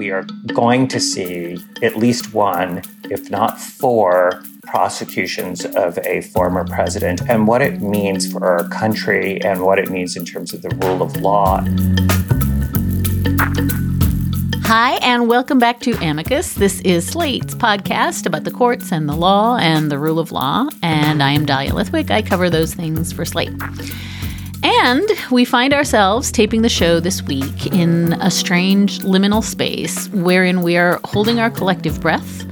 We are going to see at least one, if not four, prosecutions of a former president and what it means for our country and what it means in terms of the rule of law. Hi, and welcome back to Amicus. This is Slate's podcast about the courts and the law and the rule of law. And I am Dahlia Lithwick. I cover those things for Slate. And we find ourselves taping the show this week in a strange liminal space wherein we are holding our collective breath,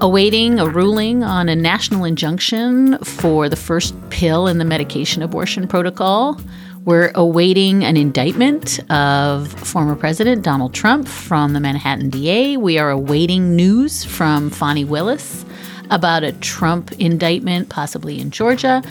awaiting a ruling on a national injunction for the first pill in the medication abortion protocol. We're awaiting an indictment of former President Donald Trump from the Manhattan DA. We are awaiting news from Fani Willis about a Trump indictment, possibly in Georgia,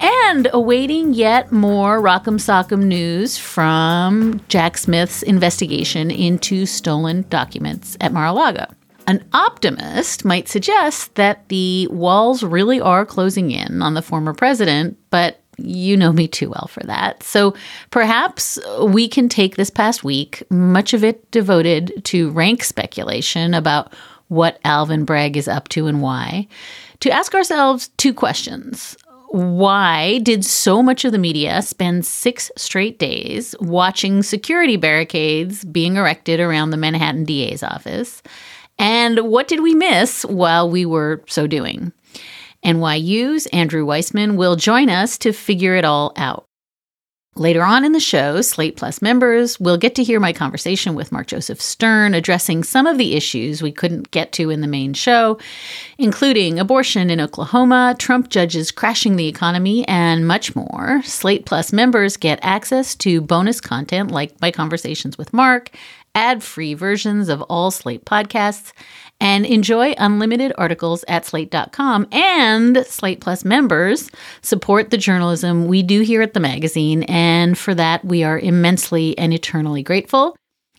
and awaiting yet more Rock'em Sock'em news from Jack Smith's investigation into stolen documents at Mar a Lago. An optimist might suggest that the walls really are closing in on the former president, but you know me too well for that. So perhaps we can take this past week, much of it devoted to rank speculation about what Alvin Bragg is up to and why, to ask ourselves two questions. Why did so much of the media spend six straight days watching security barricades being erected around the Manhattan DA's office? And what did we miss while we were so doing? NYU's Andrew Weissmann will join us to figure it all out. Later on in the show, Slate Plus members will get to hear my conversation with Mark Joseph Stern addressing some of the issues we couldn't get to in the main show, including abortion in Oklahoma, Trump judges crashing the economy, and much more. Slate Plus members get access to bonus content like my conversations with Mark, ad free versions of all Slate podcasts, and enjoy unlimited articles at slate.com. And Slate Plus members support the journalism we do here at the magazine. And for that, we are immensely and eternally grateful.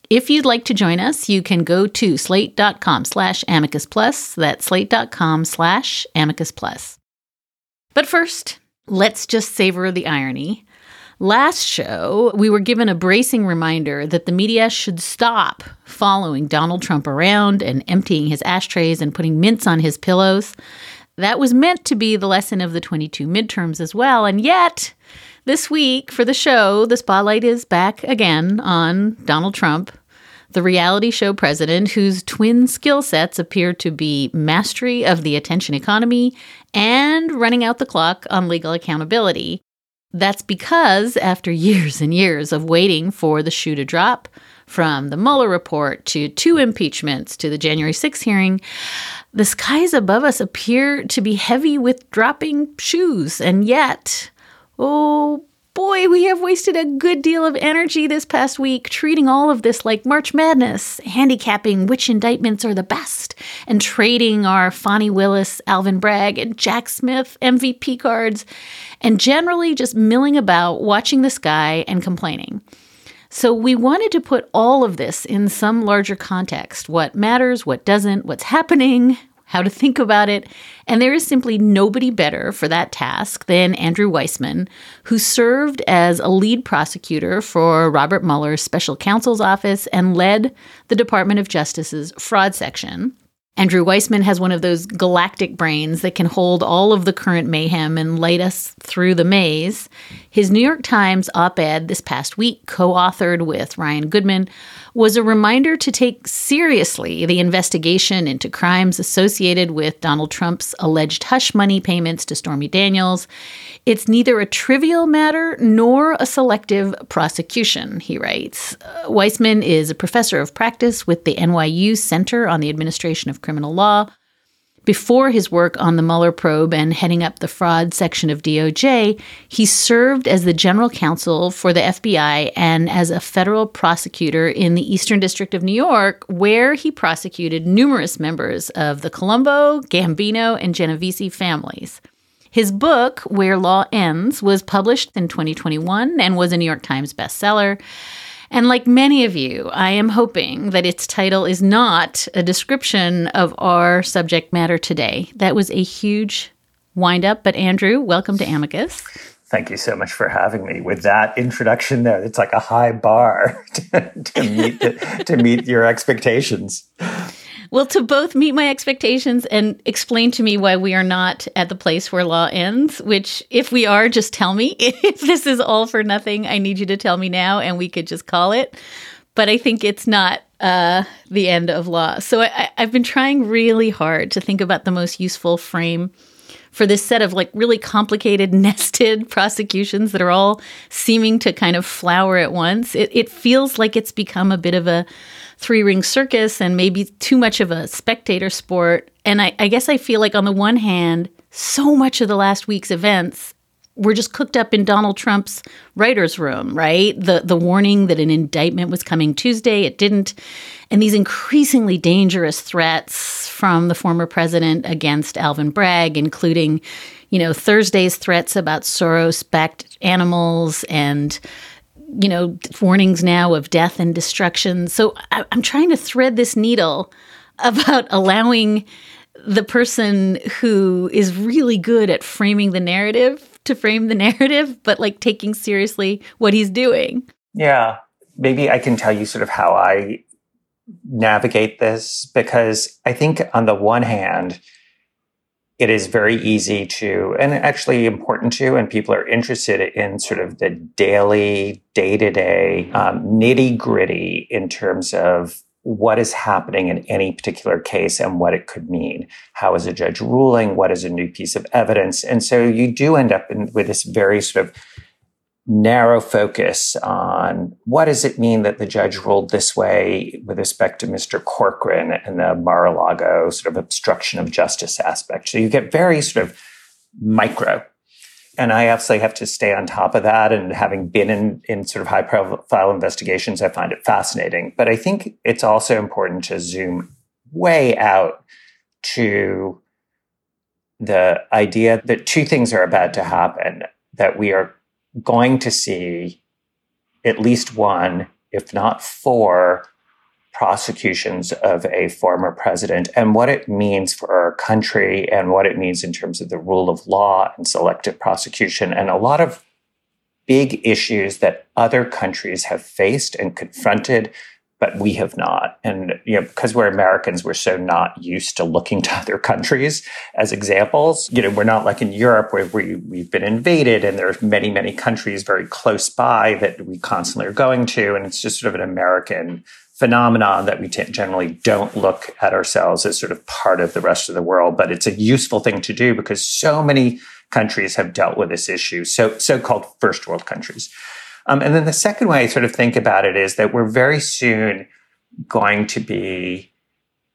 If you'd like to join us, you can go to slate.com slash amicus plus. That's slate.com slash amicus plus. But first, let's just savor the irony. Last show, we were given a bracing reminder that the media should stop following Donald Trump around and emptying his ashtrays and putting mints on his pillows. That was meant to be the lesson of the 22 midterms as well. And yet, this week for the show, the spotlight is back again on Donald Trump, the reality show president whose twin skill sets appear to be mastery of the attention economy and running out the clock on legal accountability. That's because after years and years of waiting for the shoe to drop, from the Mueller report to two impeachments to the January 6th hearing, the skies above us appear to be heavy with dropping shoes. And yet, oh boy, we have wasted a good deal of energy this past week treating all of this like March Madness, handicapping which indictments are the best, and trading our Fani Willis, Alvin Bragg, and Jack Smith MVP cards, and generally just milling about, watching the sky, and complaining. So, we wanted to put all of this in some larger context. What matters, what doesn't, what's happening, how to think about it. And there is simply nobody better for that task than Andrew Weissmann, who served as a lead prosecutor for Robert Mueller's special counsel's office and led the Department of Justice's fraud section. Andrew Weissmann has one of those galactic brains that can hold all of the current mayhem and light us through the maze. His New York Times op ed this past week, co authored with Ryan Goodman, was a reminder to take seriously the investigation into crimes associated with Donald Trump's alleged hush money payments to Stormy Daniels. It's neither a trivial matter nor a selective prosecution, he writes. Uh, Weissmann is a professor of practice with the NYU Center on the Administration of Criminal Law. Before his work on the Mueller probe and heading up the fraud section of DOJ, he served as the general counsel for the FBI and as a federal prosecutor in the Eastern District of New York, where he prosecuted numerous members of the Colombo, Gambino, and Genovese families. His book, Where Law Ends, was published in 2021 and was a New York Times bestseller. And like many of you, I am hoping that its title is not a description of our subject matter today. That was a huge windup. But Andrew, welcome to Amicus. Thank you so much for having me. With that introduction, there, it's like a high bar to, to meet the, to meet your expectations. Well, to both meet my expectations and explain to me why we are not at the place where law ends, which, if we are, just tell me. If this is all for nothing, I need you to tell me now and we could just call it. But I think it's not uh, the end of law. So I, I've been trying really hard to think about the most useful frame for this set of like really complicated nested prosecutions that are all seeming to kind of flower at once. It, it feels like it's become a bit of a three ring circus and maybe too much of a spectator sport. And I, I guess I feel like, on the one hand, so much of the last week's events were just cooked up in Donald Trump's writer's room, right? The the warning that an indictment was coming Tuesday, it didn't. And these increasingly dangerous threats from the former president against Alvin Bragg, including, you know, Thursday's threats about Soros-backed animals and you know, warnings now of death and destruction. So I, I'm trying to thread this needle about allowing the person who is really good at framing the narrative to frame the narrative, but like taking seriously what he's doing. Yeah. Maybe I can tell you sort of how I navigate this because I think on the one hand, it is very easy to, and actually important to, and people are interested in sort of the daily, day to day, um, nitty gritty in terms of what is happening in any particular case and what it could mean. How is a judge ruling? What is a new piece of evidence? And so you do end up in, with this very sort of narrow focus on what does it mean that the judge ruled this way with respect to Mr. Corcoran and the Mar-a-Lago sort of obstruction of justice aspect. So you get very sort of micro. And I absolutely have to stay on top of that. And having been in, in sort of high profile investigations, I find it fascinating. But I think it's also important to zoom way out to the idea that two things are about to happen that we are going to see at least one, if not four, prosecutions of a former president and what it means for our country and what it means in terms of the rule of law and selective prosecution and a lot of big issues that other countries have faced and confronted but we have not. And you know, because we're Americans, we're so not used to looking to other countries as examples. You know, we're not like in Europe where we we've been invaded and there's many, many countries very close by that we constantly are going to. And it's just sort of an American phenomenon that we t- generally don't look at ourselves as sort of part of the rest of the world. But it's a useful thing to do because so many countries have dealt with this issue, so so-called first world countries. Um, and then the second way I sort of think about it is that we're very soon going to be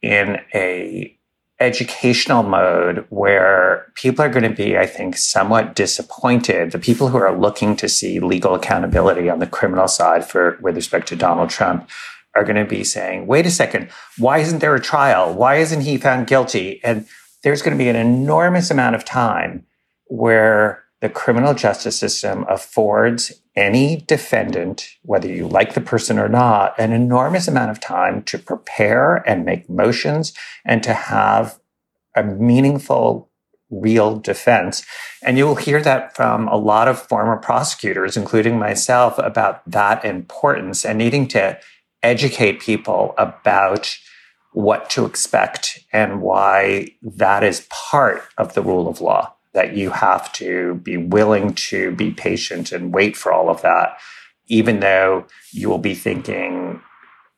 in a educational mode where people are going to be, I think, somewhat disappointed. The people who are looking to see legal accountability on the criminal side for with respect to Donald Trump are going to be saying, wait a second, why isn't there a trial? Why isn't he found guilty? And there's going to be an enormous amount of time where the criminal justice system affords any defendant, whether you like the person or not, an enormous amount of time to prepare and make motions and to have a meaningful, real defense. And you will hear that from a lot of former prosecutors, including myself, about that importance and needing to educate people about what to expect and why that is part of the rule of law that you have to be willing to be patient and wait for all of that, even though you will be thinking,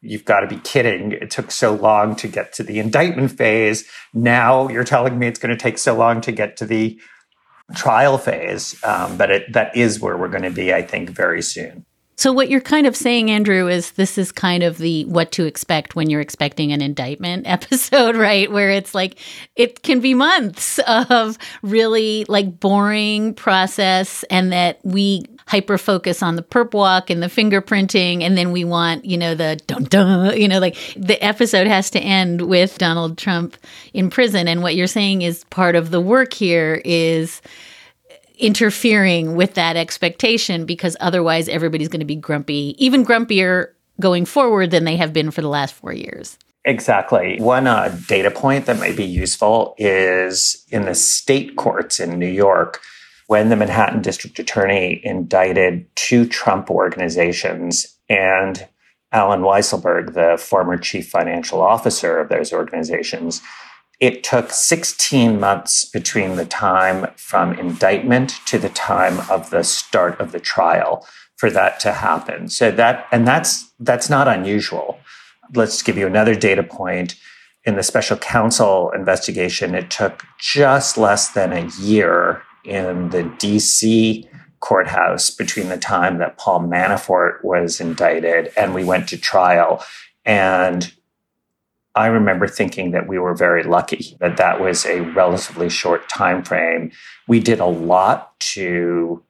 you've got to be kidding. It took so long to get to the indictment phase. Now you're telling me it's going to take so long to get to the trial phase. Um, but it, that is where we're going to be, I think, very soon. So, what you're kind of saying, Andrew, is this is kind of the what to expect when you're expecting an indictment episode, right? Where it's like it can be months of really like boring process, and that we hyper focus on the perp walk and the fingerprinting, and then we want, you know, the dun dun, you know, like the episode has to end with Donald Trump in prison. And what you're saying is part of the work here is interfering with that expectation because otherwise everybody's going to be grumpy, even grumpier going forward than they have been for the last four years. Exactly. One uh, data point that might be useful is in the state courts in New York, when the Manhattan District Attorney indicted two Trump organizations and Allen Weisselberg, the former chief financial officer of those organizations, it took 16 months between the time from indictment to the time of the start of the trial for that to happen. So that and that's that's not unusual. Let's give you another data point. In the special counsel investigation, it took just less than a year in the DC courthouse between the time that Paul Manafort was indicted and we went to trial. And I remember thinking that we were very lucky that that was a relatively short time frame. We did a lot to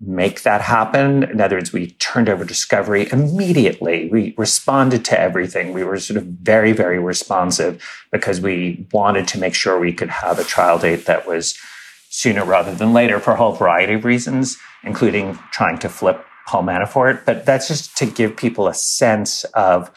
make that happen. In other words, we turned over discovery immediately. We responded to everything. We were sort of very, very responsive because we wanted to make sure we could have a trial date that was sooner rather than later for a whole variety of reasons, including trying to flip Paul Manafort. But that's just to give people a sense of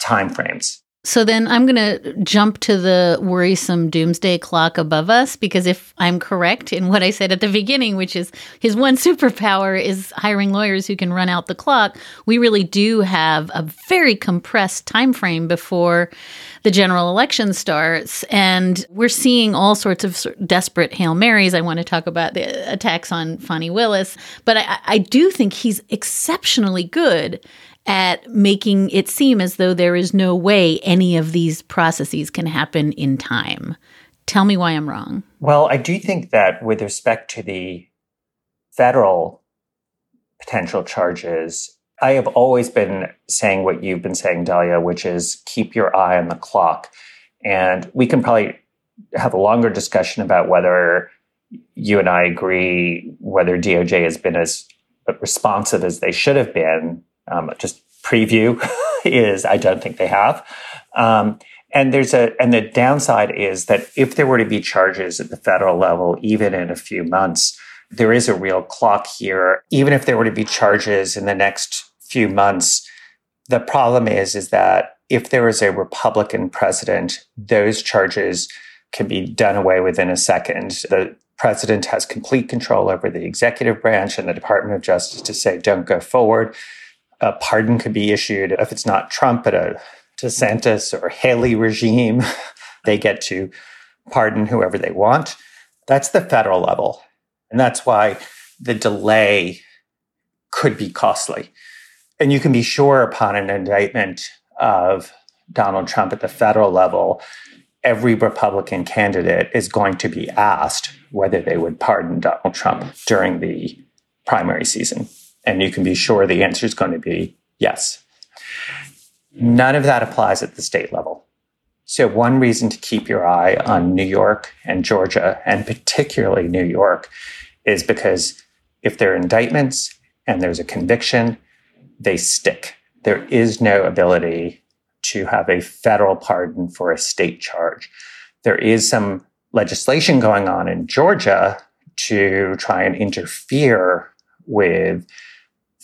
timeframes. So then I'm going to jump to the worrisome doomsday clock above us because if I'm correct in what I said at the beginning, which is his one superpower is hiring lawyers who can run out the clock, we really do have a very compressed time frame before the general election starts and we're seeing all sorts of desperate Hail Marys. I want to talk about the attacks on Fani Willis, but I, I do think he's exceptionally good at making it seem as though there is no way any of these processes can happen in time. Tell me why I'm wrong. Well, I do think that with respect to the federal potential charges, I have always been saying what you've been saying, Dahlia, which is keep your eye on the clock. And we can probably have a longer discussion about whether you and I agree whether DOJ has been as responsive as they should have been um, just preview is I don't think they have. Um, and there's a and the downside is that if there were to be charges at the federal level, even in a few months, there is a real clock here. Even if there were to be charges in the next few months, the problem is is that if there is a Republican president, those charges can be done away within a second. The president has complete control over the executive branch and the Department of Justice to say, don't go forward a pardon could be issued if it's not Trump, but a DeSantis or Haley regime. they get to pardon whoever they want. That's the federal level. And that's why the delay could be costly. And you can be sure upon an indictment of Donald Trump at the federal level, every Republican candidate is going to be asked whether they would pardon Donald Trump during the primary season. And you can be sure the answer is going to be yes. None of that applies at the state level. So, one reason to keep your eye on New York and Georgia, and particularly New York, is because if there are indictments and there's a conviction, they stick. There is no ability to have a federal pardon for a state charge. There is some legislation going on in Georgia to try and interfere with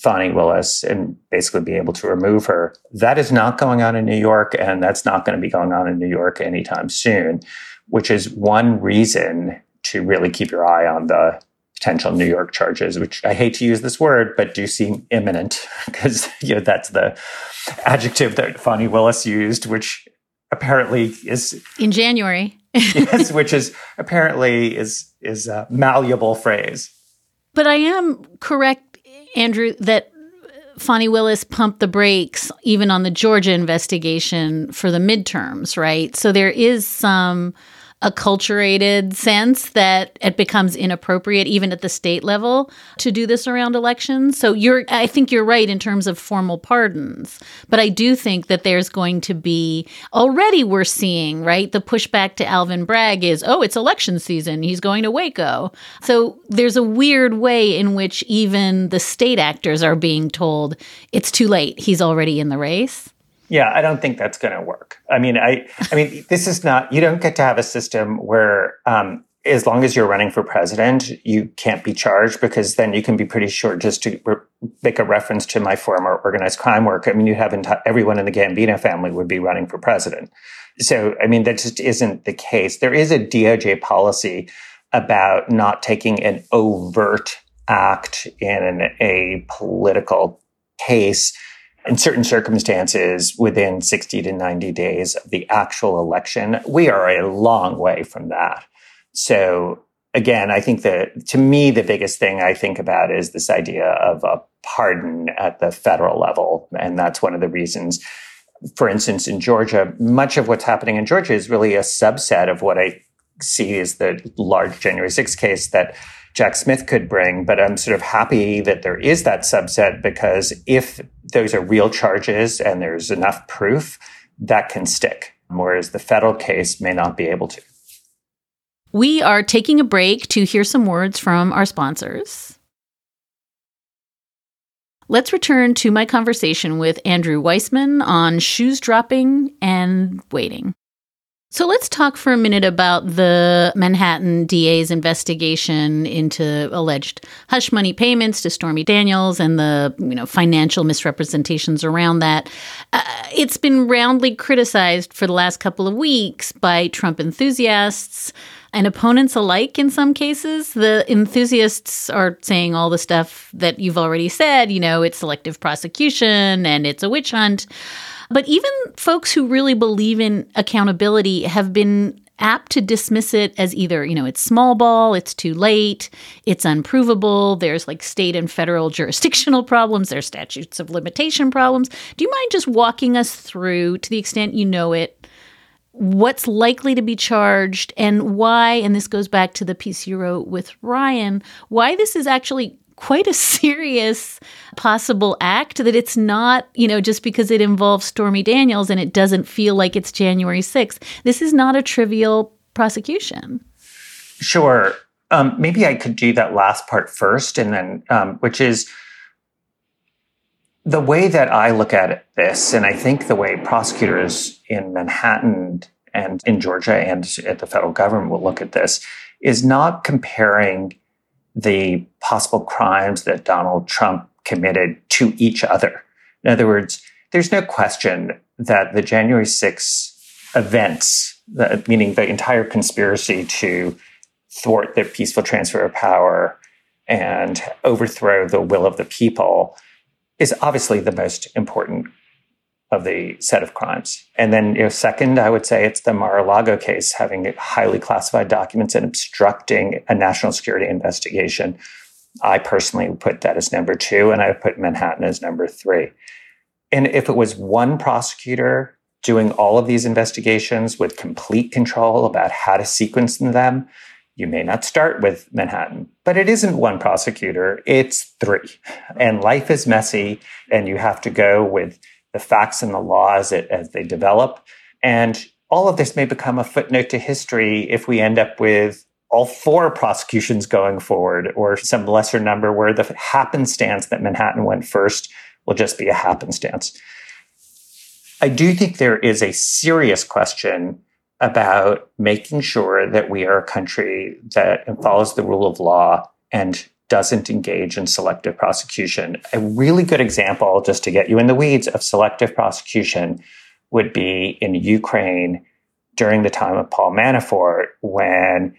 Fani Willis and basically be able to remove her. That is not going on in New York, and that's not going to be going on in New York anytime soon, which is one reason to really keep your eye on the potential New York charges, which I hate to use this word, but do seem imminent because you know that's the adjective that Fani Willis used, which apparently is in January. yes, which is apparently is is a malleable phrase. But I am correct Andrew, that Fani Willis pumped the brakes even on the Georgia investigation for the midterms, right? So there is some acculturated sense that it becomes inappropriate even at the state level to do this around elections. So you're I think you're right in terms of formal pardons, but I do think that there's going to be already we're seeing, right? The pushback to Alvin Bragg is, "Oh, it's election season. He's going to Waco." So there's a weird way in which even the state actors are being told it's too late. He's already in the race. Yeah, I don't think that's going to work. I mean, I, I mean, this is not. You don't get to have a system where, um, as long as you're running for president, you can't be charged because then you can be pretty sure. Just to re- make a reference to my former organized crime work, I mean, you have enti- everyone in the Gambino family would be running for president. So, I mean, that just isn't the case. There is a DOJ policy about not taking an overt act in a political case in certain circumstances within 60 to 90 days of the actual election. We are a long way from that. So again, I think that to me, the biggest thing I think about is this idea of a pardon at the federal level. And that's one of the reasons, for instance, in Georgia, much of what's happening in Georgia is really a subset of what I see as the large January 6th case that Jack Smith could bring, but I'm sort of happy that there is that subset because if those are real charges and there's enough proof, that can stick, whereas the federal case may not be able to. We are taking a break to hear some words from our sponsors. Let's return to my conversation with Andrew Weissmann on shoes dropping and waiting. So let's talk for a minute about the Manhattan DA's investigation into alleged hush money payments to Stormy Daniels and the you know financial misrepresentations around that. Uh, it's been roundly criticized for the last couple of weeks by Trump enthusiasts and opponents alike in some cases. The enthusiasts are saying all the stuff that you've already said, you know, it's selective prosecution and it's a witch hunt. But even folks who really believe in accountability have been apt to dismiss it as either, you know, it's small ball, it's too late, it's unprovable, there's like state and federal jurisdictional problems, there's statutes of limitation problems. Do you mind just walking us through, to the extent you know it, what's likely to be charged and why, and this goes back to the piece you wrote with Ryan, why this is actually quite a serious possible act that it's not, you know, just because it involves Stormy Daniels and it doesn't feel like it's January 6th. This is not a trivial prosecution. Sure. Um, maybe I could do that last part first, and then, um, which is the way that I look at this, and I think the way prosecutors in Manhattan and in Georgia and at the federal government will look at this, is not comparing the possible crimes that Donald Trump committed to each other. In other words, there's no question that the January 6 events, meaning the entire conspiracy to thwart the peaceful transfer of power and overthrow the will of the people, is obviously the most important of the set of crimes. And then, you know, second, I would say it's the Mar-a-Lago case, having highly classified documents and obstructing a national security investigation. I personally put that as number two, and I would put Manhattan as number three. And if it was one prosecutor doing all of these investigations with complete control about how to sequence them, you may not start with Manhattan, but it isn't one prosecutor, it's three. And life is messy, and you have to go with the facts and the law as, as they develop. And all of this may become a footnote to history if we end up with all four prosecutions going forward or some lesser number where the happenstance that Manhattan went first will just be a happenstance. I do think there is a serious question about making sure that we are a country that follows the rule of law and doesn't engage in selective prosecution. A really good example, just to get you in the weeds, of selective prosecution would be in Ukraine during the time of Paul Manafort when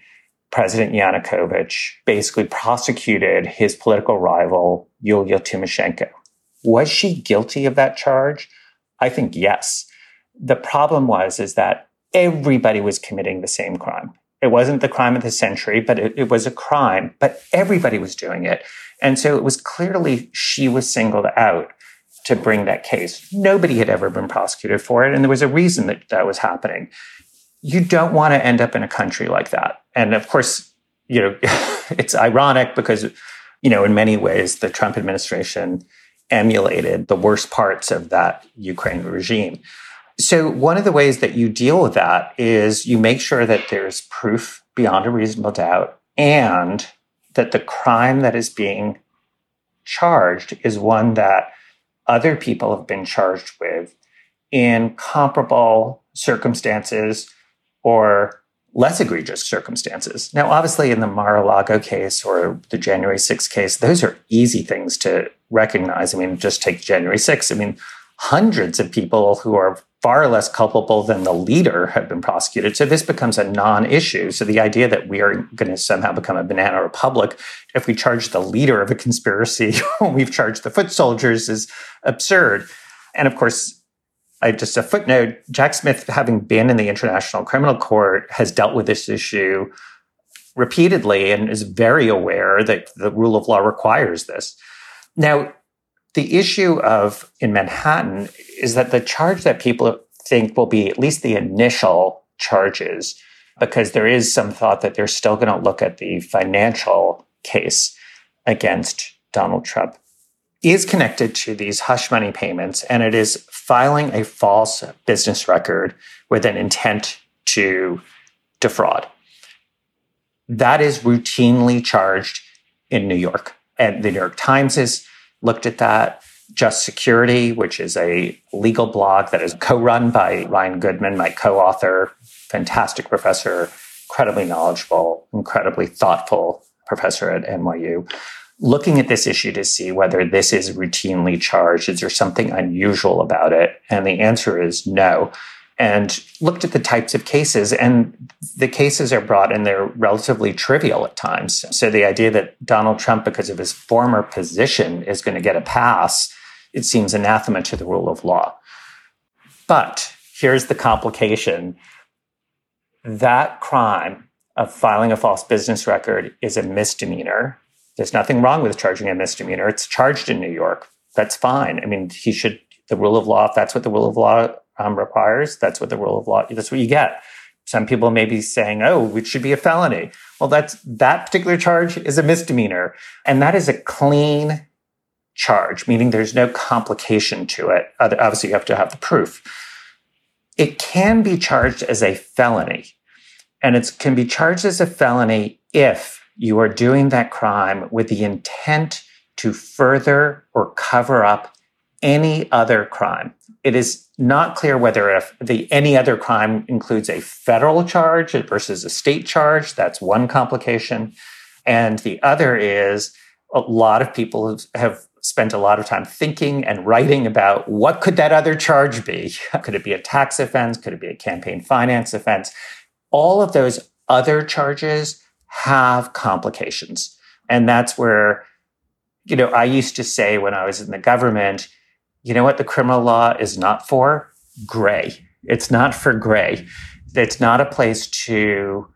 President Yanukovych basically prosecuted his political rival, Yulia Tymoshenko. Was she guilty of that charge? I think yes. The problem was is that everybody was committing the same crime. It wasn't the crime of the century, but it, it was a crime, but everybody was doing it. And so it was clearly she was singled out to bring that case. Nobody had ever been prosecuted for it. And there was a reason that that was happening. you don't want to end up in a country like that. And of course, you know, it's ironic because, you know, in many ways, the Trump administration emulated the worst parts of that Ukraine regime. So, one of the ways that you deal with that is you make sure that there's proof beyond a reasonable doubt and that the crime that is being charged is one that other people have been charged with in comparable circumstances or less egregious circumstances. Now, obviously, in the Mar a Lago case or the January 6th case, those are easy things to recognize. I mean, just take January 6th. I mean, hundreds of people who are far less culpable than the leader have been prosecuted. So this becomes a non issue. So the idea that we are going to somehow become a banana republic if we charge the leader of a conspiracy when we've charged the foot soldiers is absurd. And of course, I just a footnote Jack Smith, having been in the International Criminal Court, has dealt with this issue repeatedly and is very aware that the rule of law requires this. Now, the issue of in Manhattan is that the charge that people think will be at least the initial charges, because there is some thought that they're still going to look at the financial case against Donald Trump, is connected to these hush money payments, and it is filing a false business record with an intent to defraud. That is routinely charged in New York. And the New York Times is looked at that. Just Security, which is a legal blog that is co run by Ryan Goodman, my co author, fantastic professor, incredibly knowledgeable, incredibly thoughtful professor at NYU, looking at this issue to see whether this is routinely charged. Is there something unusual about it? And the answer is no and looked at the types of cases and the cases are brought and they're relatively trivial at times. So the idea that donald trump because of his former position is going to get a pass it seems anathema to the rule of law. But here's the complication. That crime of filing a false business record is a misdemeanor. There's nothing wrong with charging a misdemeanor. It's charged in new york. That's fine. I mean he should the rule of law if that's what the rule of law um, requires. That's what the rule of law. That's what you get. Some people may be saying, "Oh, it should be a felony." Well, that's that particular charge is a misdemeanor, and that is a clean charge, meaning there's no complication to it. Obviously, you have to have the proof. It can be charged as a felony, and it can be charged as a felony if you are doing that crime with the intent to further or cover up any other crime. It is not clear whether if the any other crime includes a federal charge versus a state charge. That's one complication. And the other is a lot of people have spent a lot of time thinking and writing about what could that other charge be? Could it be a tax offense? Could it be a campaign finance offense? All of those other charges have complications. And that's where, you know, I used to say when I was in the government, you know what the criminal law is not for? Gray. It's not for gray. It's not a place to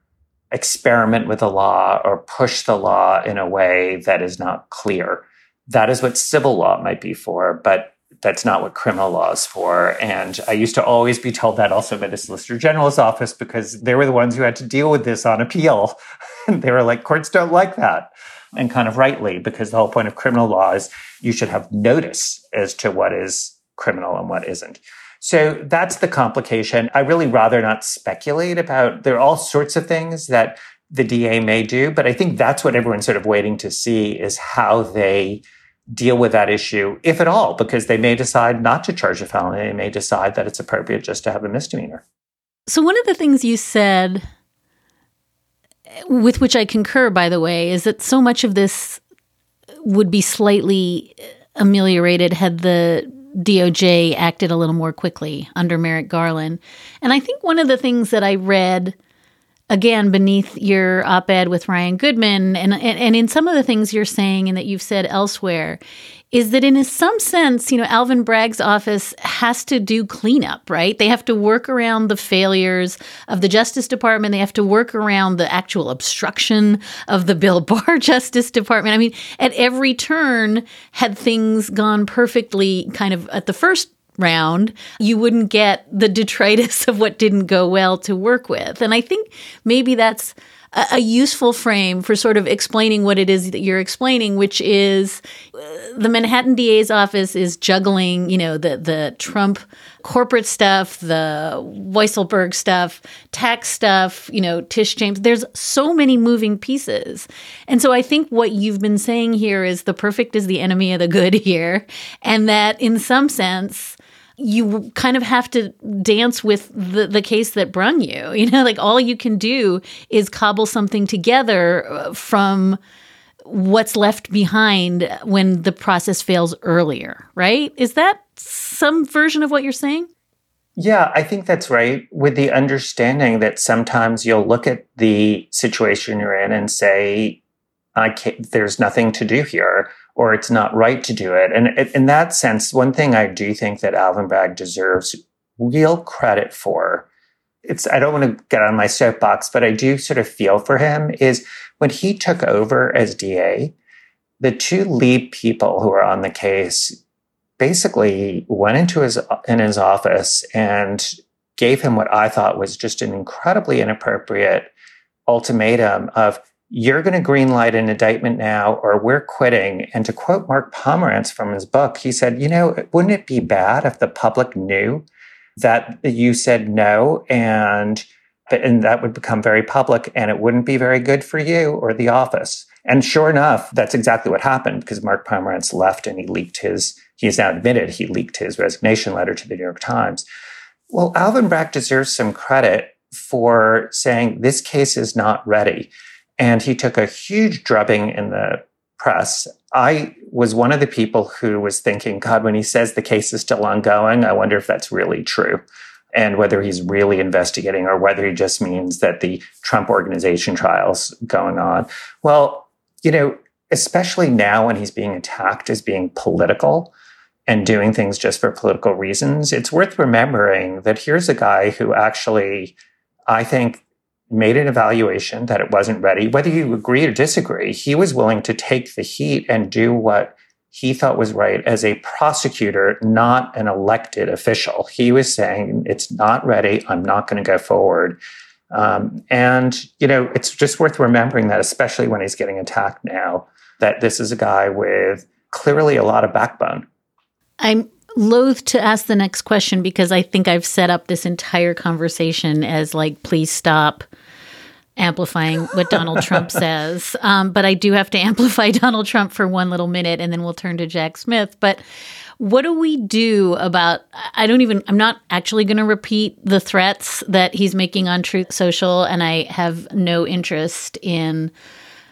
experiment with the law or push the law in a way that is not clear. That is what civil law might be for, but that's not what criminal law is for. And I used to always be told that also by the Solicitor General's office because they were the ones who had to deal with this on appeal. They were like, courts don't like that and kind of rightly, because the whole point of criminal law is you should have notice as to what is criminal and what isn't. So that's the complication. I really rather not speculate about, there are all sorts of things that the DA may do, but I think that's what everyone's sort of waiting to see is how they deal with that issue, if at all, because they may decide not to charge a felony. They may decide that it's appropriate just to have a misdemeanor. So, one of the things you said with which I concur, by the way, is that so much of this would be slightly ameliorated had the DOJ acted a little more quickly under Merrick Garland. And I think one of the things that I read again beneath your op-ed with Ryan Goodman and, and, and in some of the things you're saying and that you've said elsewhere is that in some sense, you know, Alvin Bragg's office has to do cleanup, right? They have to work around the failures of the Justice Department. They have to work around the actual obstruction of the Bill Barr Justice Department. I mean, at every turn, had things gone perfectly kind of at the first round, you wouldn't get the detritus of what didn't go well to work with. And I think maybe that's a, a useful frame for sort of explaining what it is that you're explaining, which is uh, the Manhattan DA's office is juggling, you know, the the Trump corporate stuff, the Weisselberg stuff, tax stuff, you know, Tish James. There's so many moving pieces. And so I think what you've been saying here is the perfect is the enemy of the good here. And that in some sense, you kind of have to dance with the, the case that brung you. You know, like all you can do is cobble something together uh, from what's left behind when the process fails earlier, right? Is that some version of what you're saying? Yeah, I think that's right. With the understanding that sometimes you'll look at the situation you're in and say, I can't, there's nothing to do here or it's not right to do it. And in that sense, one thing I do think that Alvin Bragg deserves real credit for, it's, I don't want to get on my soapbox, but I do sort of feel for him is when he took over as DA, the two lead people who were on the case basically went into his, in his office and gave him what I thought was just an incredibly inappropriate ultimatum of you're going to greenlight an indictment now or we're quitting. And to quote Mark Pomerantz from his book, he said, you know, wouldn't it be bad if the public knew that you said no and and that would become very public and it wouldn't be very good for you or the office. And sure enough, that's exactly what happened because Mark Pomerantz left and he leaked his, he has now admitted he leaked his resignation letter to the New York Times. Well, Alvin Bragg deserves some credit for saying this case is not ready. And he took a huge drubbing in the press. I was one of the people who was thinking, God, when he says the case is still ongoing, I wonder if that's really true and whether he's really investigating or whether he just means that the Trump organization trial's going on. Well, you know, especially now when he's being attacked as being political and doing things just for political reasons, it's worth remembering that here's a guy who actually, I think, made an evaluation that it wasn't ready. Whether you agree or disagree, he was willing to take the heat and do what he thought was right as a prosecutor, not an elected official. He was saying, it's not ready. I'm not going to go forward. Um, and, you know, it's just worth remembering that, especially when he's getting attacked now, that this is a guy with clearly a lot of backbone. I'm loath to ask the next question because I think I've set up this entire conversation as like, please stop amplifying what Donald Trump says. Um, but I do have to amplify Donald Trump for one little minute and then we'll turn to Jack Smith. But what do we do about I don't even I'm not actually going to repeat the threats that he's making on Truth Social and I have no interest in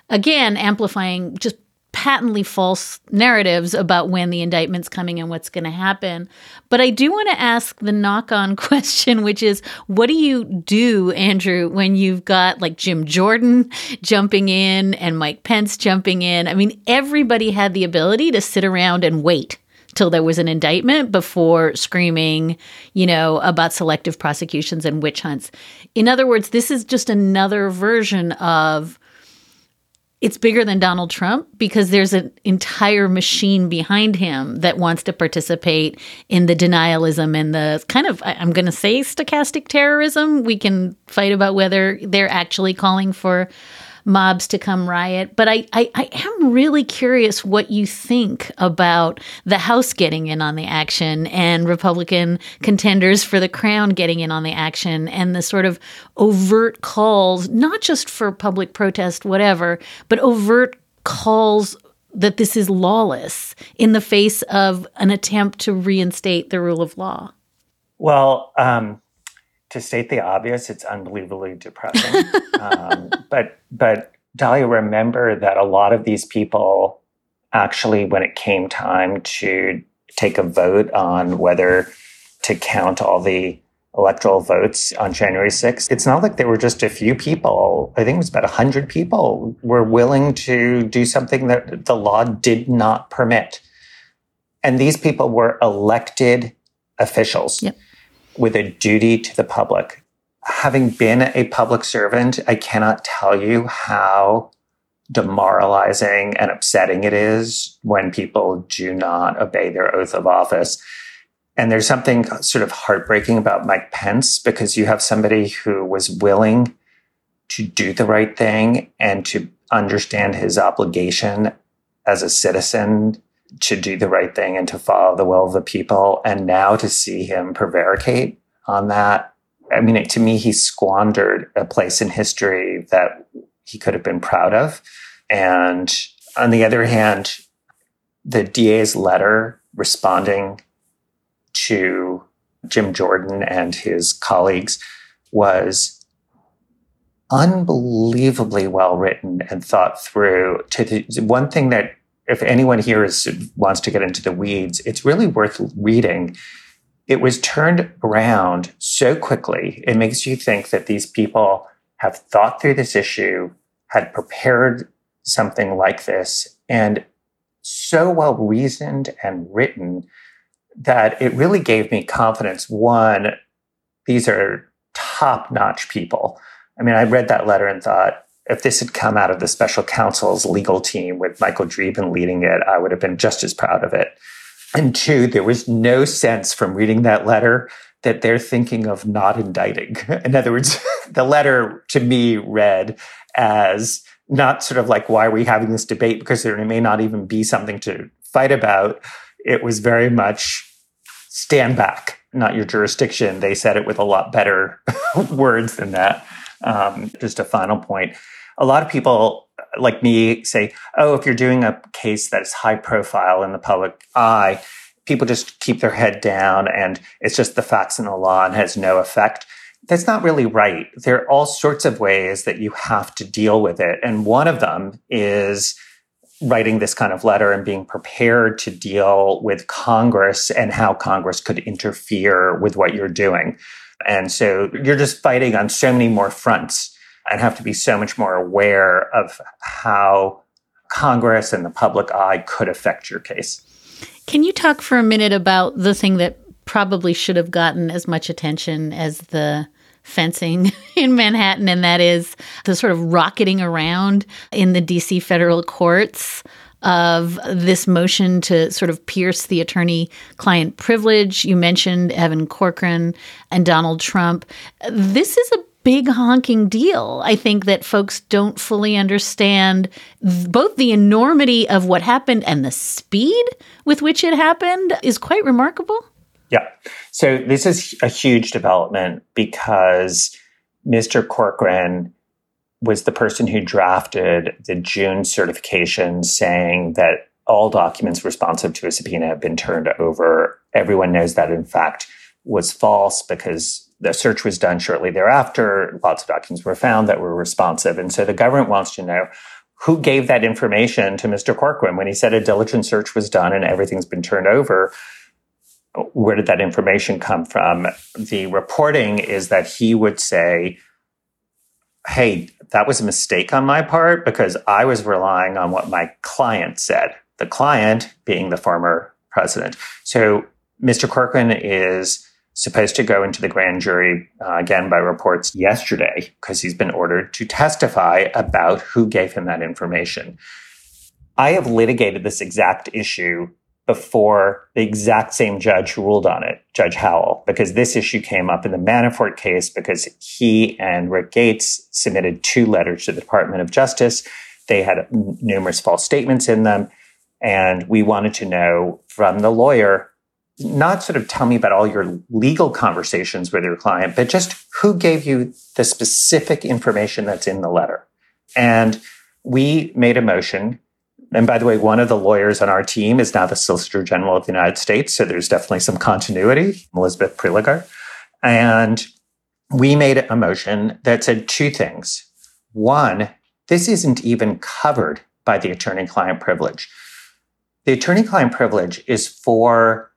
again amplifying just patently false narratives about when the indictment's coming and what's going to happen. But I do want to ask the knock on question, which is what do you do, Andrew, when you've got like Jim Jordan jumping in and Mike Pence jumping in? I mean, everybody had the ability to sit around and wait till there was an indictment before screaming, you know, about selective prosecutions and witch hunts. In other words, this is just another version of it's bigger than Donald Trump because there's an entire machine behind him that wants to participate in the denialism and the kind of, I'm going to say stochastic terrorism. We can fight about whether they're actually calling for mobs to come riot. But I, I, I, am really curious what you think about the House getting in on the action and Republican contenders for the crown getting in on the action and the sort of overt calls, not just for public protest, whatever, but overt calls that this is lawless in the face of an attempt to reinstate the rule of law. Well, um, to state the obvious, it's unbelievably depressing. um, but but Dahlia, remember that a lot of these people actually, when it came time to take a vote on whether to count all the electoral votes on January 6th, it's not like there were just a few people. I think it was about 100 people were willing to do something that the law did not permit. And these people were elected officials. Yep with a duty to the public. Having been a public servant, I cannot tell you how demoralizing and upsetting it is when people do not obey their oath of office. And there's something sort of heartbreaking about Mike Pence because you have somebody who was willing to do the right thing and to understand his obligation as a citizen to do the right thing and to follow the will of the people. And now to see him prevaricate on that, I mean, to me, he squandered a place in history that he could have been proud of. And on the other hand, the DA's letter responding to Jim Jordan and his colleagues was unbelievably well written and thought through. To the one thing that, if anyone here is, wants to get into the weeds, it's really worth reading. It was turned around so quickly. It makes you think that these people have thought through this issue, had prepared something like this, and so well reasoned and written that it really gave me confidence. One, these are top notch people. I mean, I read that letter and thought, if this had come out of the special counsel's legal team with Michael Dreeben leading it, I would have been just as proud of it. And two, there was no sense from reading that letter that they're thinking of not indicting. In other words, the letter to me read as not sort of like, why are we having this debate? Because there may not even be something to fight about. It was very much stand back, not your jurisdiction. They said it with a lot better words than that. Um, just a final point. A lot of people like me say, oh, if you're doing a case that's high profile in the public eye, people just keep their head down and it's just the facts and the law and has no effect. That's not really right. There are all sorts of ways that you have to deal with it. And one of them is writing this kind of letter and being prepared to deal with Congress and how Congress could interfere with what you're doing. And so you're just fighting on so many more fronts and have to be so much more aware of how Congress and the public eye could affect your case. Can you talk for a minute about the thing that probably should have gotten as much attention as the fencing in Manhattan, and that is the sort of rocketing around in the DC federal courts of this motion to sort of pierce the attorney client privilege. You mentioned Evan Corcoran and Donald Trump. This is a big honking deal. I think that folks don't fully understand both the enormity of what happened and the speed with which it happened is quite remarkable. Yeah. So this is a huge development because Mr. Corcoran was the person who drafted the June certification saying that all documents responsive to a subpoena have been turned over. Everyone knows that, in fact, was false because the search was done shortly thereafter. Lots of documents were found that were responsive. And so the government wants to know who gave that information to Mr. Corcoran when he said a diligent search was done and everything's been turned over where did that information come from? The reporting is that he would say, Hey, that was a mistake on my part because I was relying on what my client said, the client being the former president. So Mr. Corcoran is supposed to go into the grand jury uh, again by reports yesterday because he's been ordered to testify about who gave him that information. I have litigated this exact issue before the exact same judge who ruled on it, Judge Howell, because this issue came up in the Manafort case because he and Rick Gates submitted two letters to the Department of Justice. They had numerous false statements in them. And we wanted to know from the lawyer, not sort of tell me about all your legal conversations with your client, but just who gave you the specific information that's in the letter. And we made a motion and by the way, one of the lawyers on our team is now the Solicitor General of the United States. So there's definitely some continuity, Elizabeth Prelogar. And we made a motion that said two things. One, this isn't even covered by the attorney client privilege. The attorney client privilege is for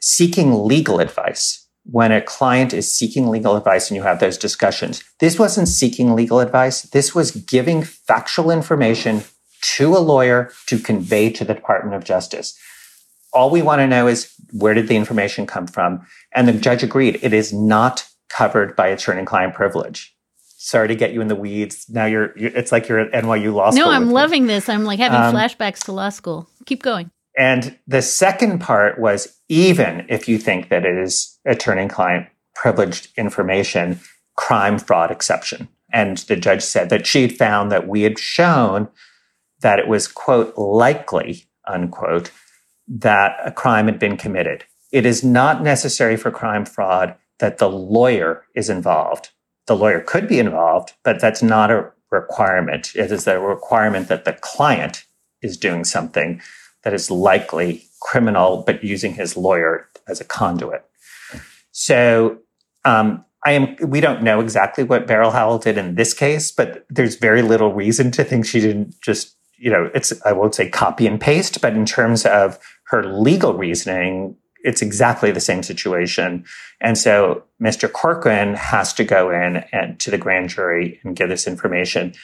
seeking legal advice. When a client is seeking legal advice and you have those discussions, this wasn't seeking legal advice. This was giving factual information to a lawyer to convey to the Department of Justice. All we want to know is where did the information come from? And the judge agreed it is not covered by attorney client privilege. Sorry to get you in the weeds. Now you're, you're it's like you're at NYU law school. No, I'm loving me. this. I'm like having um, flashbacks to law school. Keep going. And the second part was even if you think that it is attorney client privileged information, crime fraud exception. And the judge said that she had found that we had shown that it was, quote, likely, unquote, that a crime had been committed. It is not necessary for crime fraud that the lawyer is involved. The lawyer could be involved, but that's not a requirement. It is a requirement that the client is doing something that is likely criminal, but using his lawyer as a conduit. So um, I am. We don't know exactly what Beryl Howell did in this case, but there's very little reason to think she didn't just. You know, it's I won't say copy and paste, but in terms of her legal reasoning, it's exactly the same situation. And so Mr. Corcoran has to go in and to the grand jury and give this information.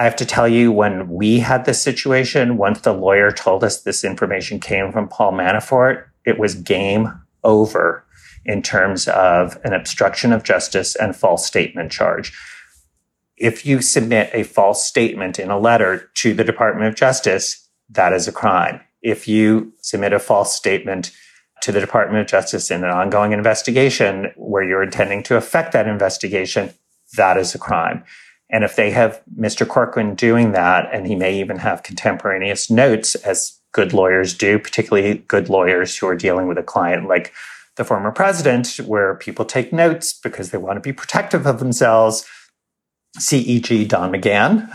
I have to tell you, when we had this situation, once the lawyer told us this information came from Paul Manafort, it was game over in terms of an obstruction of justice and false statement charge. If you submit a false statement in a letter to the Department of Justice, that is a crime. If you submit a false statement to the Department of Justice in an ongoing investigation where you're intending to affect that investigation, that is a crime. And if they have Mr. Corcoran doing that, and he may even have contemporaneous notes, as good lawyers do, particularly good lawyers who are dealing with a client like the former president, where people take notes because they want to be protective of themselves. CEG Don McGahn,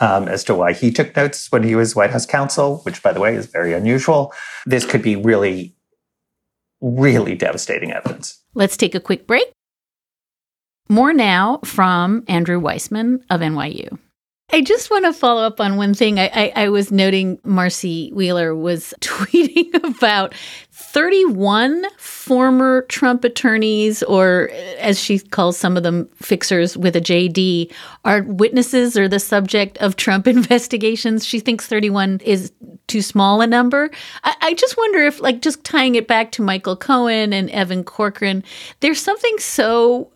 um, as to why he took notes when he was White House counsel, which, by the way, is very unusual. This could be really, really devastating evidence. Let's take a quick break. More now from Andrew Weissmann of NYU. I just want to follow up on one thing. I, I, I, was noting Marcy Wheeler was tweeting about 31 former Trump attorneys, or uh, as she calls some of them, fixers with a JD, are witnesses or the subject of Trump investigations. She thinks 31 is too small a number. I, I just wonder if, like, just tying it back to Michael Cohen and Evan Corcoran, there's something so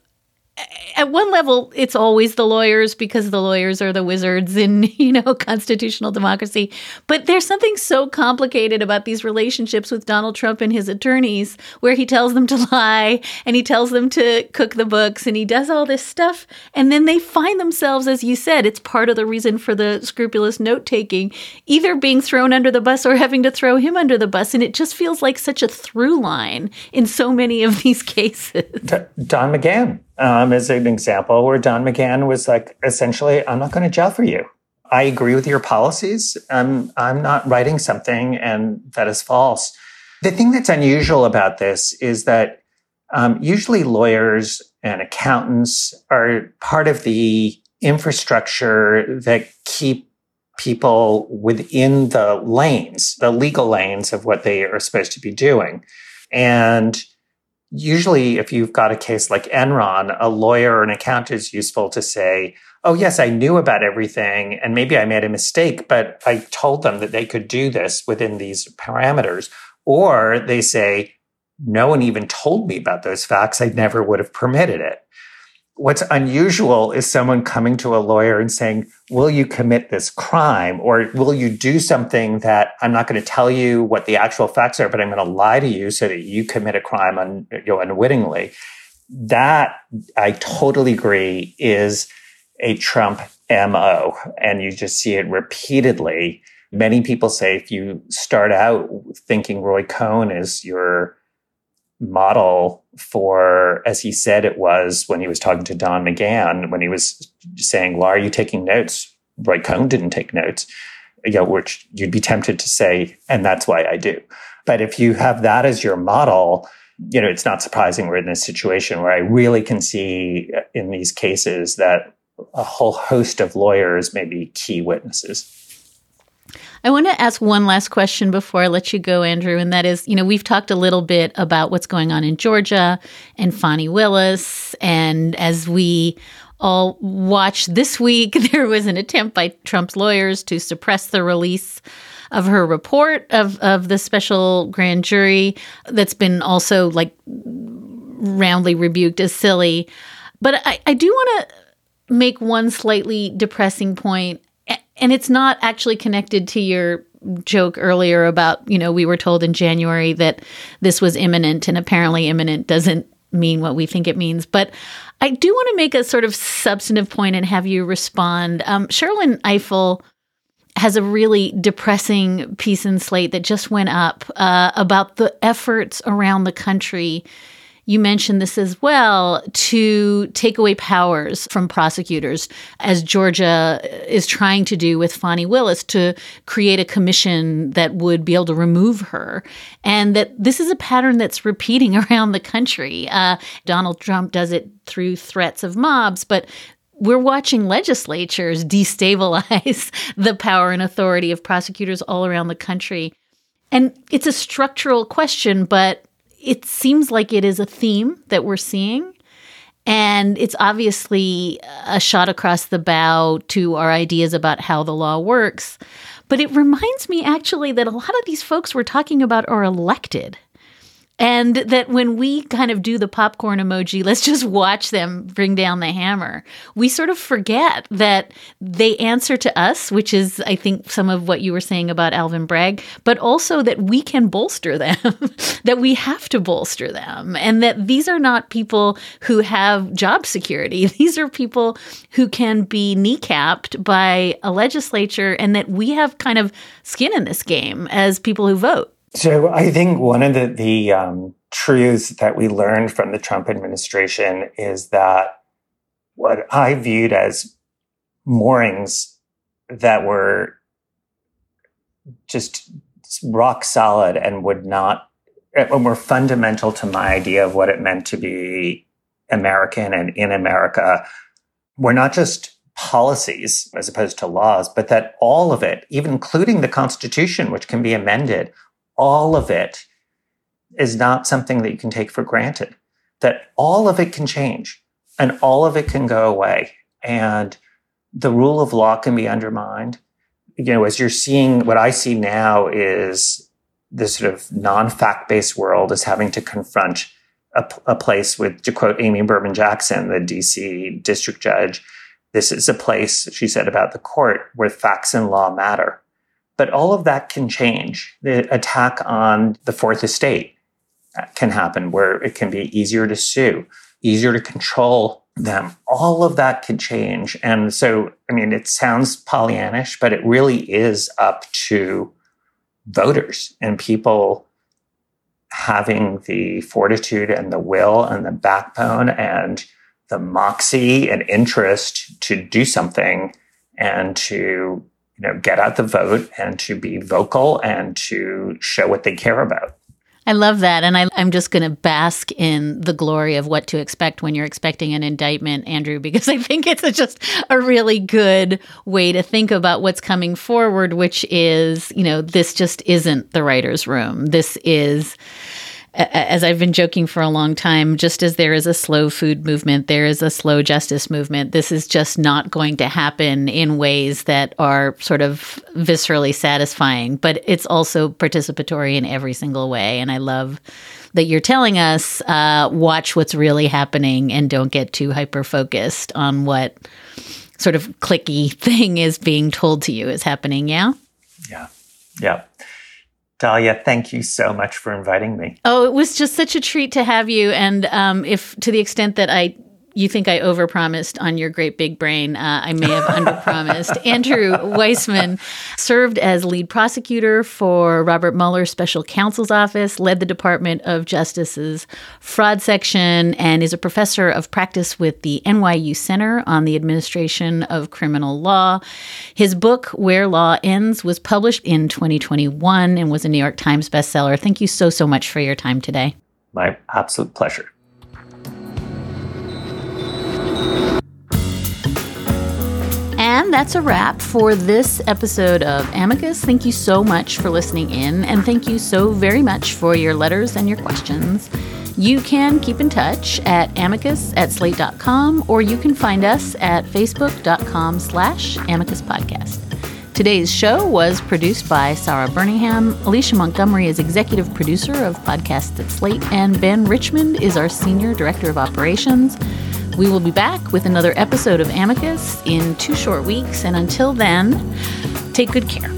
at one level it's always the lawyers because the lawyers are the wizards in you know constitutional democracy. But there's something so complicated about these relationships with Donald Trump and his attorneys where he tells them to lie and he tells them to cook the books and he does all this stuff. And then they find themselves as you said it's part of the reason for the scrupulous note taking either being thrown under the bus or having to throw him under the bus. And it just feels like such a through line in so many of these cases. Don McGahn um, as an example where Don McGahn was like, essentially, I'm not going to jail for you. I agree with your policies. I'm, I'm not writing something and that is false. The thing that's unusual about this is that um, usually lawyers and accountants are part of the infrastructure that keep people within the lanes, the legal lanes of what they are supposed to be doing. And usually if you've got a case like Enron, a lawyer or an accountant is useful to say, oh, yes, I knew about everything and maybe I made a mistake, but I told them that they could do this within these parameters. Or they say, no one even told me about those facts. I never would have permitted it what's unusual is someone coming to a lawyer and saying, Will you commit this crime? Or will you do something that I'm not going to tell you what the actual facts are, but I'm going to lie to you so that you commit a crime un, you know, unwittingly? That I totally agree is a Trump MO. And you just see it repeatedly. Many people say if you start out thinking Roy Cohn is your model for, as he said it was when he was talking to Don McGahn, when he was saying, Why are you taking notes? Roy Cohn didn't take notes, you know, which you'd be tempted to say, and that's why I do. But if you have that as your model, you know, it's not surprising we're in this situation where I really can see uh, in these cases that a whole host of lawyers may be key witnesses. I want to ask one last question before I let you go, Andrew, and that is, you know, we've talked a little bit about what's going on in Georgia and Fani Willis, and as we all watch this week, there was an attempt by Trump's lawyers to suppress the release of her report of of the special grand jury that's been also like roundly rebuked as silly. But I, I do want to make one slightly depressing point and it's not actually connected to your joke earlier about, you know, we were told in January that this was imminent, and apparently imminent doesn't mean what we think it means. But I do want to make a sort of substantive point and have you respond. Um, Sherrilyn Ifill has a really depressing piece in Slate that just went up uh, about the efforts around the country you mentioned this as well to take away powers from prosecutors, as Georgia is trying to do with Fani Willis to create a commission that would be able to remove her. And that this is a pattern that's repeating around the country. Uh, Donald Trump does it through threats of mobs, but we're watching legislatures destabilize the power and authority of prosecutors all around the country. And it's a structural question, but it seems like it is a theme that we're seeing. And it's obviously a shot across the bow to our ideas about how the law works. But it reminds me actually that a lot of these folks we're talking about are elected. And that when we kind of do the popcorn emoji, let's just watch them bring down the hammer, we sort of forget that they answer to us, which is, I think, some of what you were saying about Alvin Bragg, but also that we can bolster them, that we have to bolster them, and that these are not people who have job security. These are people who can be kneecapped by a legislature, and that we have kind of skin in this game as people who vote. So I think one of the, the um, truths that we learned from the Trump administration is that what I viewed as moorings that were just rock solid and would not and were fundamental to my idea of what it meant to be American and in America were not just policies as opposed to laws, but that all of it, even including the Constitution, which can be amended, all of it is not something that you can take for granted, that all of it can change and all of it can go away. And the rule of law can be undermined. You know, as you're seeing, what I see now is this sort of non fact based world is having to confront a, a, place with, to quote Amy Berman Jackson, the DC district judge, this is a place, she said about the court, where facts and law matter. But all of that can change. The attack on the fourth estate uh, can happen where it can be easier to sue, easier to control them. All of that can change. And so, I mean, it sounds Pollyannish, but it really is up to voters and people having the fortitude and the will and the backbone and the moxie and interest to do something and to you know, get out the vote and to be vocal and to show what they care about. I love that. And I, am just going to bask in the glory of what to expect when you're expecting an indictment, Andrew, because I think it's a, just a really good way to think about what's coming forward, which is, you know, this just isn't the writer's room. This is as I've been joking for a long time, just as there is a slow food movement, there is a slow justice movement. This is just not going to happen in ways that are sort of viscerally satisfying, but it's also participatory in every single way. And I love that you're telling us uh, watch what's really happening and don't get too hyper focused on what sort of clicky thing is being told to you is happening. Yeah. Yeah. Yeah. Dahlia, thank you so much for inviting me. Oh, it was just such a treat to have you. And um, if to the extent that I you think I overpromised on your great big brain. Uh, I may have underpromised. Andrew Weissmann served as lead prosecutor for Robert Mueller's special counsel's office, led the Department of Justice's fraud section, and is a professor of practice with the NYU Center on the Administration of Criminal Law. His book, Where Law Ends, was published in 2021 and was a New York Times bestseller. Thank you so, so much for your time today. My absolute pleasure. And that's a wrap for this episode of Amicus. Thank you so much for listening in, and thank you so very much for your letters and your questions. You can keep in touch at amicus at slate.com, or you can find us at facebook.com slash amicus podcast. Today's show was produced by Sarah Birmingham. Alicia Montgomery is executive producer of Podcasts at Slate, and Ben Richmond is our senior director of operations. We will be back with another episode of Amicus in two short weeks. And until then, take good care.